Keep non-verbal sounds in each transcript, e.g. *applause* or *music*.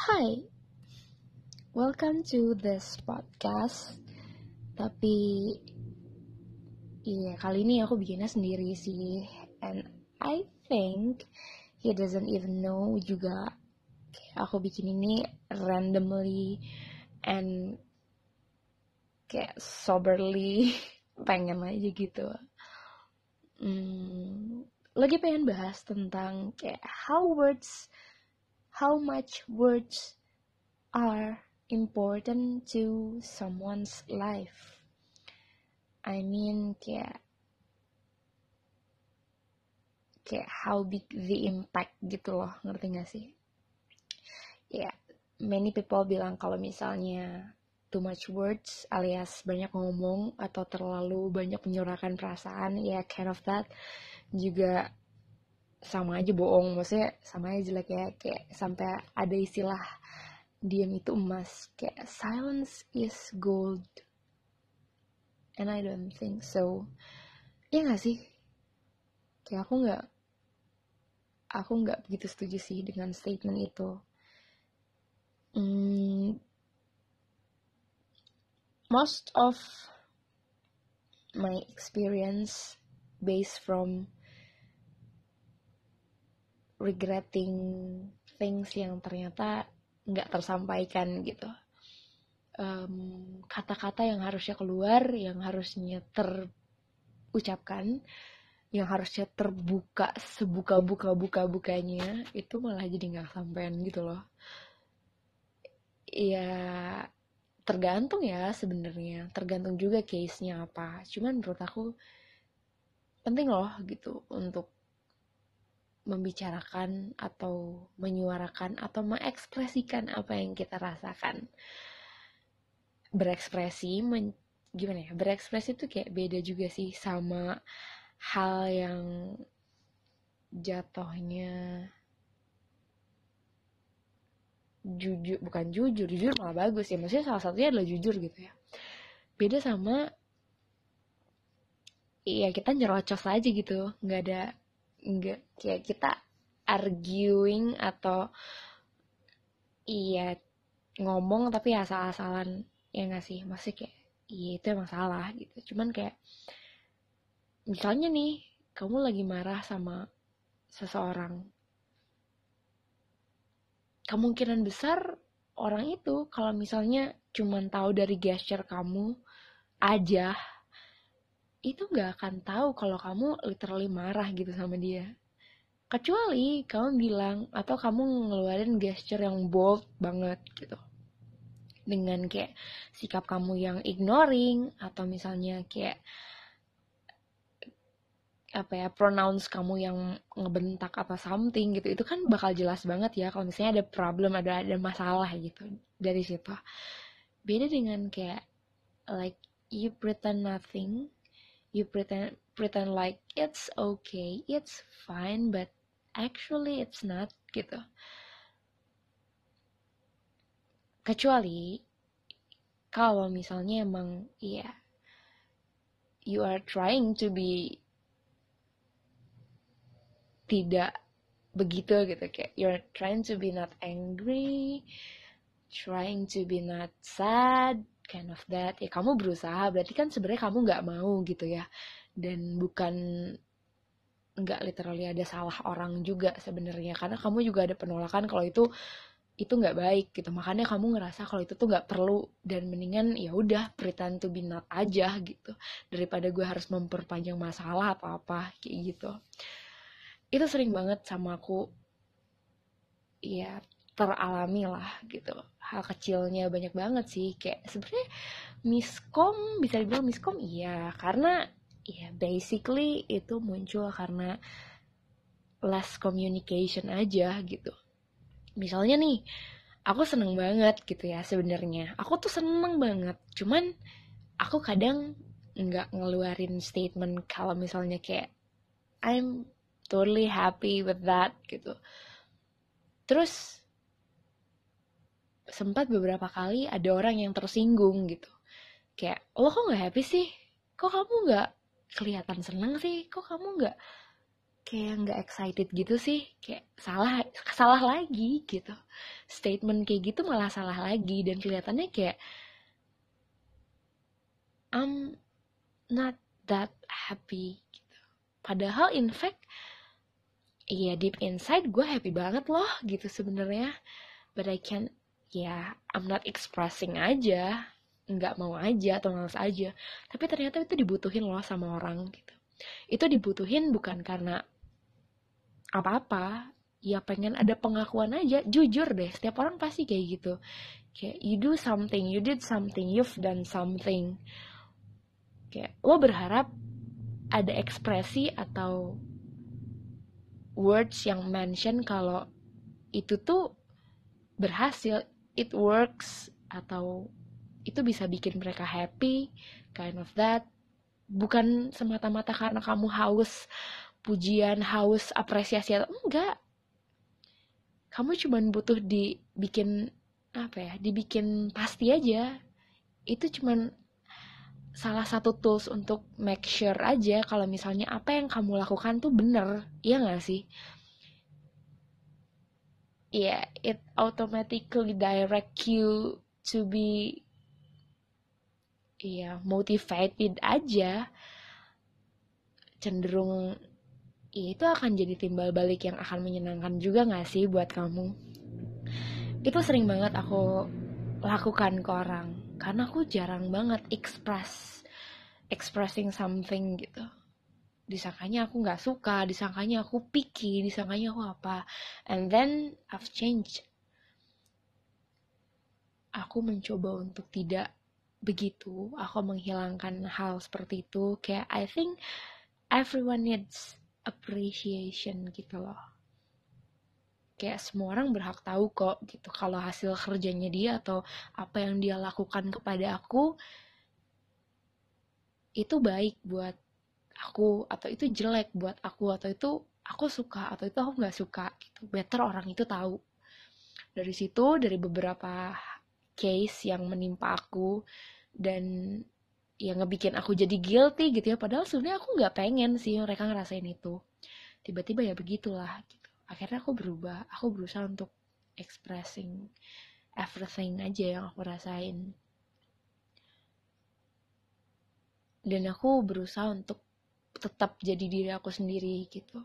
Hi, welcome to this podcast. Tapi, iya kali ini aku bikinnya sendiri sih, and I think he doesn't even know juga. Aku bikin ini randomly and kayak soberly *laughs* pengen aja gitu. Hmm, lagi pengen bahas tentang kayak how words how much words are important to someone's life. I mean kayak kayak how big the impact gitu loh, ngerti gak sih? Ya, yeah, many people bilang kalau misalnya too much words alias banyak ngomong atau terlalu banyak menyurahkan perasaan, ya yeah, kind of that juga sama aja bohong maksudnya sama aja jelek ya kayak sampai ada istilah diam itu emas kayak silence is gold. And I don't think so. Ya gak sih? Kayak aku nggak aku nggak begitu setuju sih dengan statement itu. Hmm, most of my experience based from regretting things yang ternyata nggak tersampaikan gitu. Kata-kata um, yang harusnya keluar yang harusnya terucapkan yang harusnya terbuka sebuka buka buka bukanya itu malah jadi nggak sampean gitu loh. Ya tergantung ya sebenarnya. Tergantung juga case nya apa. Cuman menurut aku penting loh gitu untuk membicarakan atau menyuarakan atau mengekspresikan apa yang kita rasakan. Berekspresi men, gimana ya berekspresi itu kayak beda juga sih sama hal yang jatuhnya jujur bukan jujur jujur malah bagus ya. Maksudnya salah satunya adalah jujur gitu ya. Beda sama iya kita nyerocos aja gitu. Nggak ada enggak kayak kita arguing atau iya ngomong tapi asal-asalan ya nggak sih? Masih kayak iya itu emang salah gitu. Cuman kayak misalnya nih kamu lagi marah sama seseorang. Kemungkinan besar orang itu kalau misalnya cuman tahu dari gesture kamu aja itu nggak akan tahu kalau kamu literally marah gitu sama dia. Kecuali kamu bilang atau kamu ngeluarin gesture yang bold banget gitu. Dengan kayak sikap kamu yang ignoring atau misalnya kayak apa ya pronounce kamu yang ngebentak apa something gitu. Itu kan bakal jelas banget ya kalau misalnya ada problem ada ada masalah gitu dari situ. Beda dengan kayak like you pretend nothing you pretend pretend like it's okay, it's fine, but actually it's not gitu. Kecuali kalau misalnya emang iya yeah, you are trying to be tidak begitu gitu kayak you're trying to be not angry trying to be not sad kind of that. Ya kamu berusaha berarti kan sebenarnya kamu nggak mau gitu ya. Dan bukan nggak literally ada salah orang juga sebenarnya. Karena kamu juga ada penolakan kalau itu itu nggak baik gitu. Makanya kamu ngerasa kalau itu tuh nggak perlu. Dan mendingan ya udah pretend to be not aja gitu. Daripada gue harus memperpanjang masalah atau apa kayak gitu. Itu sering banget sama aku. Ya teralami lah gitu. Hal kecilnya banyak banget sih kayak sebenarnya miskom bisa dibilang miskom iya. Karena ya basically itu muncul karena less communication aja gitu. Misalnya nih aku seneng banget gitu ya sebenarnya. Aku tuh seneng banget cuman aku kadang nggak ngeluarin statement kalau misalnya kayak I'm totally happy with that gitu. Terus sempat beberapa kali ada orang yang tersinggung gitu. Kayak lo kok nggak happy sih? Kok kamu nggak kelihatan seneng sih? Kok kamu nggak kayak nggak excited gitu sih? Kayak salah salah lagi gitu. Statement kayak gitu malah salah lagi dan kelihatannya kayak I'm not that happy gitu. padahal in fact iya deep inside gue happy banget loh gitu sebenarnya. But I can ya I'm not expressing aja nggak mau aja atau males aja. Tapi ternyata itu dibutuhin loh sama orang gitu. Itu dibutuhin bukan karena apa-apa ya pengen ada pengakuan aja. Jujur deh setiap orang pasti kayak gitu. Kayak you do something you did something you've done something. Kayak lo berharap ada ekspresi atau words yang mention kalau itu tuh berhasil it works atau itu bisa bikin mereka happy kind of that. Bukan semata-mata karena kamu haus pujian haus apresiasi atau enggak. Kamu cuma butuh dibikin apa ya dibikin pasti aja. Itu cuman salah satu tools untuk make sure aja kalau misalnya apa yang kamu lakukan tuh bener iya gak sih yeah it automatically direct you to be yeah motivated aja. Cenderung ya itu akan jadi timbal balik yang akan menyenangkan juga gak sih buat kamu? Itu sering banget aku lakukan ke orang karena aku jarang banget express expressing something gitu disangkanya aku nggak suka disangkanya aku picky disangkanya aku apa. And then I've changed. Aku mencoba untuk tidak begitu aku menghilangkan hal seperti itu. Kayak I think everyone needs appreciation gitu loh. Kayak semua orang berhak tahu kok gitu kalau hasil kerjanya dia atau apa yang dia lakukan kepada aku itu baik buat aku atau itu jelek buat aku atau itu aku suka atau itu aku nggak suka gitu. Better orang itu tahu. Dari situ dari beberapa case yang menimpa aku dan yang ngebikin aku jadi guilty gitu ya padahal sebenarnya aku nggak pengen sih mereka ngerasain itu. Tiba-tiba ya begitulah gitu. Akhirnya aku berubah aku berusaha untuk expressing everything aja yang aku rasain. Dan aku berusaha untuk tetap jadi diri aku sendiri gitu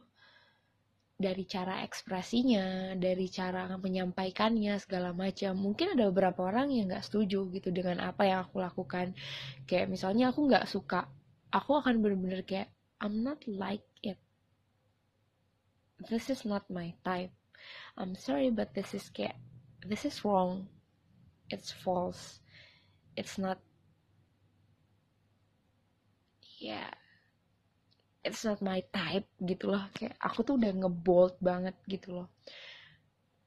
dari cara ekspresinya, dari cara menyampaikannya segala macam. Mungkin ada beberapa orang yang nggak setuju gitu dengan apa yang aku lakukan. Kayak misalnya aku nggak suka, aku akan bener-bener kayak I'm not like it. This is not my type. I'm sorry, but this is kayak this is wrong. It's false. It's not. Yeah it's not my type gitu loh. Kayak aku tuh udah ngebold banget gitu loh.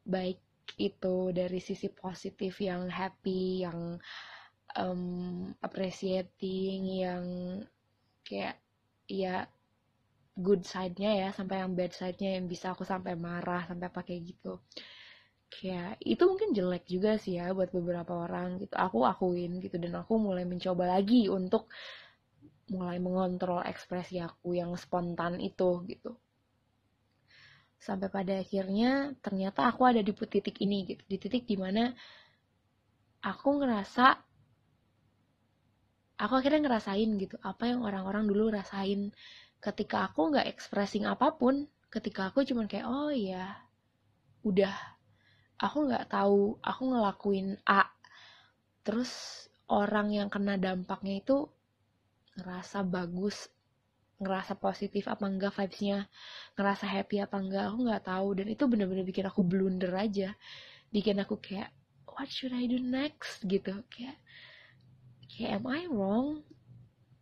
Baik itu dari sisi positif yang happy yang um, appreciating yang kayak ya good side-nya ya sampai yang bad side-nya yang bisa aku sampai marah sampai pakai gitu. Kayak itu mungkin jelek juga sih ya buat beberapa orang gitu. Aku akuin gitu dan aku mulai mencoba lagi untuk mulai mengontrol ekspresi aku yang spontan itu gitu. Sampai pada akhirnya ternyata aku ada di titik ini gitu. Di titik di mana aku ngerasa aku akhirnya ngerasain gitu apa yang orang-orang dulu rasain. Ketika aku nggak expressing apa pun ketika aku cuman kayak oh ya udah aku nggak tahu aku ngelakuin A. Terus orang yang kena dampaknya itu ngerasa bagus ngerasa positif apa enggak vibesnya ngerasa happy apa enggak aku nggak tahu. Dan itu bener-bener bikin aku blunder aja. Bikin aku kayak what should I do next? gitu. Kayak kayak am I wrong?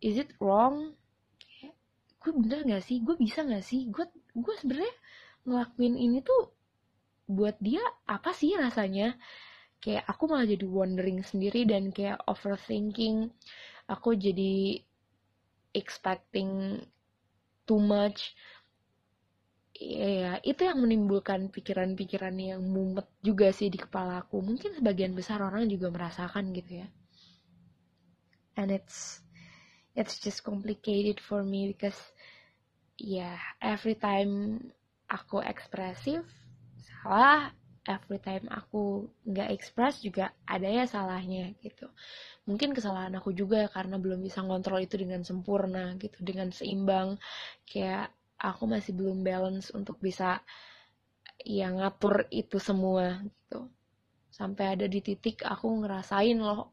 Is it wrong? Kayak gue bener nggak sih? Gue bisa nggak sih? Gue gue sebenarnya ngelakuin ini tuh buat dia apa sih rasanya? Kayak aku malah jadi wondering sendiri dan kayak overthinking. Aku jadi expecting too much. Ya itu yang menimbulkan pikiran-pikiran yang mumet juga sih di kepala aku. Mungkin sebagian besar orang juga merasakan gitu ya. And it's it's just complicated for me because ya every time aku ekspresif salah. Every time aku nggak express juga ada ya salahnya gitu mungkin kesalahan aku juga ya karena belum bisa ngontrol itu dengan sempurna gitu dengan seimbang. Kayak aku masih belum balance untuk bisa ya ngatur itu semua gitu. Sampai ada di titik aku ngerasain loh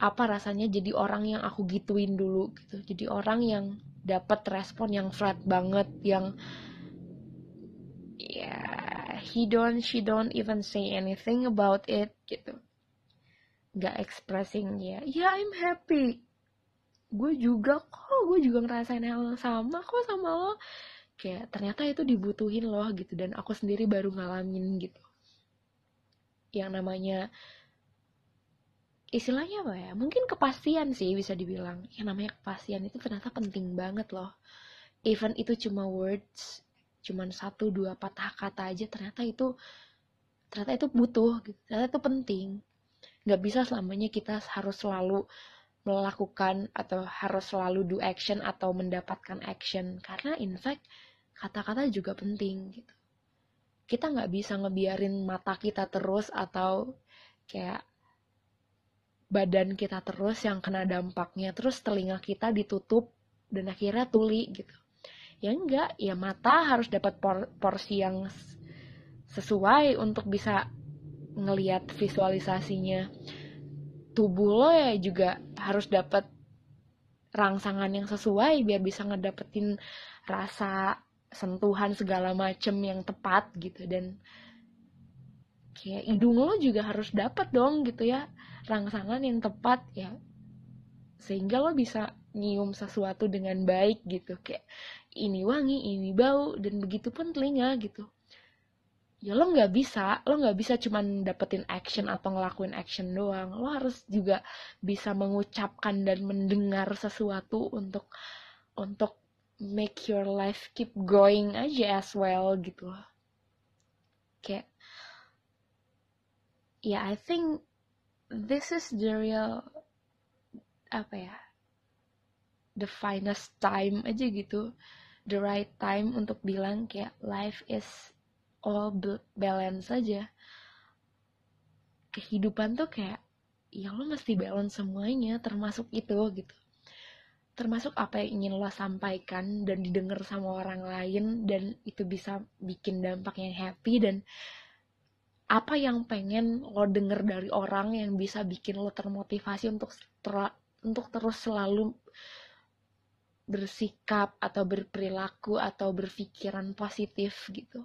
apa rasanya jadi orang yang aku gituin dulu gitu. Jadi orang yang dapat respon yang flat banget yang ya yeah, he don't she don't even say anything about it gitu nggak expressing ya ya yeah, I'm happy. Gue juga kok gue juga ngerasain hal yang sama kok sama lo. Kayak ternyata itu dibutuhin loh gitu dan aku sendiri baru ngalamin gitu. Yang namanya istilahnya apa ya mungkin kepastian sih bisa dibilang. Yang namanya kepastian itu ternyata penting banget loh. Even itu cuma words cuman satu dua patah kata aja ternyata itu ternyata itu butuh gitu. ternyata itu penting nggak bisa selamanya kita harus selalu melakukan atau harus selalu do action atau mendapatkan action. Karena in fact kata-kata juga penting gitu. Kita nggak bisa ngebiarin mata kita terus atau kayak badan kita terus yang kena dampaknya terus telinga kita ditutup dan akhirnya tuli gitu. Ya enggak ya mata harus dapat por porsi yang sesuai untuk bisa ngelihat visualisasinya tubuh lo ya juga harus dapat rangsangan yang sesuai biar bisa ngedapetin rasa sentuhan segala macem yang tepat gitu. Dan kayak hidung lo juga harus dapat dong gitu ya rangsangan yang tepat ya sehingga lo bisa nyium sesuatu dengan baik gitu. Kayak ini wangi ini bau dan begitu pun telinga gitu ya lo nggak bisa. Lo nggak bisa cuman dapetin action atau ngelakuin action doang. Lo harus juga bisa mengucapkan dan mendengar sesuatu untuk untuk make your life keep going aja as well gitu kayak ya yeah, I think this is the real apa ya the finest time aja gitu. The right time untuk bilang kayak life is all balance aja. Kehidupan tuh kayak ya lo mesti balance semuanya termasuk itu gitu. Termasuk apa yang ingin lo sampaikan dan didengar sama orang lain dan itu bisa bikin dampak yang happy dan apa yang pengen lo denger dari orang yang bisa bikin lo termotivasi untuk ter untuk terus selalu bersikap atau berperilaku atau berpikiran positif gitu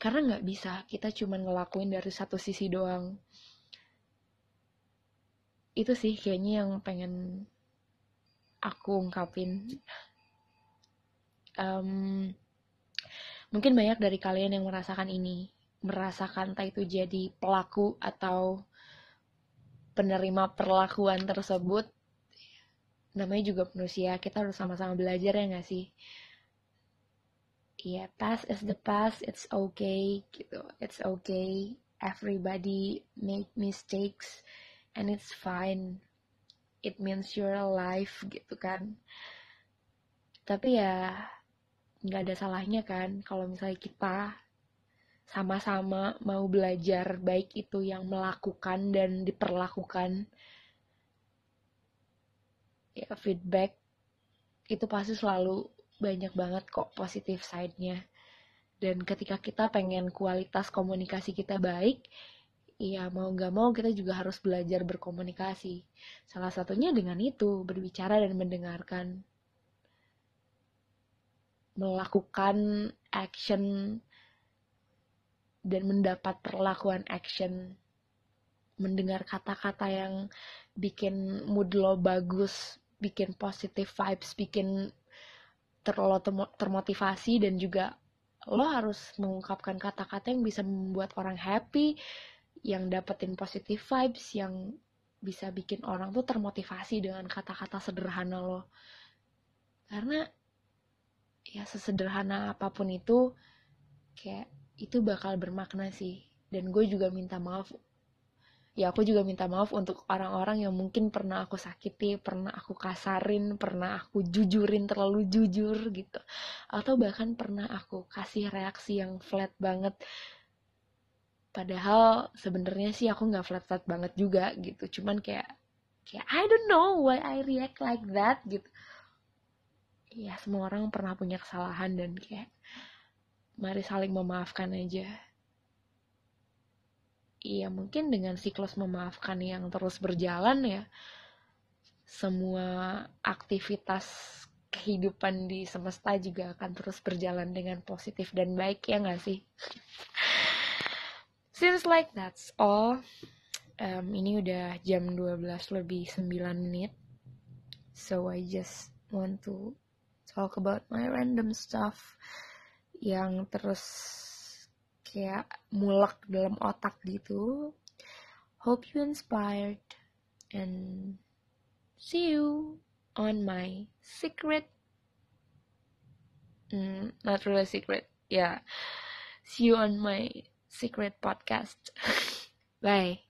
karena nggak bisa kita cuma ngelakuin dari satu sisi doang. Itu sih kayaknya yang pengen aku ungkapin. Um, mungkin banyak dari kalian yang merasakan ini. Merasakan entah itu jadi pelaku atau penerima perlakuan tersebut. Namanya juga manusia kita harus sama-sama belajar ya nggak sih Iya, yeah, past is the past, it's okay, gitu. It's okay. Everybody make mistakes, and it's fine. It means you're alive, gitu kan. Tapi ya, nggak ada salahnya kan, kalau misalnya kita sama-sama mau belajar baik itu yang melakukan dan diperlakukan ya feedback itu pasti selalu banyak banget kok positif side-nya. Dan ketika kita pengen kualitas komunikasi kita baik ya mau nggak mau kita juga harus belajar berkomunikasi. Salah satunya dengan itu berbicara dan mendengarkan. Melakukan action dan mendapat perlakuan action. Mendengar kata-kata yang bikin mood lo bagus bikin positive vibes bikin terlalu termotivasi dan juga lo harus mengungkapkan kata-kata yang bisa membuat orang happy yang dapetin positive vibes yang bisa bikin orang tuh termotivasi dengan kata-kata sederhana lo. Karena ya sesederhana apa pun itu kayak itu bakal bermakna sih. Dan gue juga minta maaf ya aku juga minta maaf untuk orang-orang yang mungkin pernah aku sakiti, pernah aku kasarin, pernah aku jujurin terlalu jujur gitu. Atau bahkan pernah aku kasih reaksi yang flat banget. Padahal sebenarnya sih aku nggak flat-flat banget juga gitu. Cuman kayak kayak I don't know why I react like that gitu. Ya semua orang pernah punya kesalahan dan kayak mari saling memaafkan aja Iya mungkin dengan siklus memaafkan yang terus berjalan ya semua aktivitas kehidupan di semesta juga akan terus berjalan dengan positif dan baik ya nggak sih? Seems like that's all. Um, ini udah jam 12 lebih 9 menit. So I just want to talk about my random stuff yang terus kayak mulak dalam otak gitu. Hope you inspired and see you on my secret mm, not really secret yeah see you on my secret podcast *laughs* bye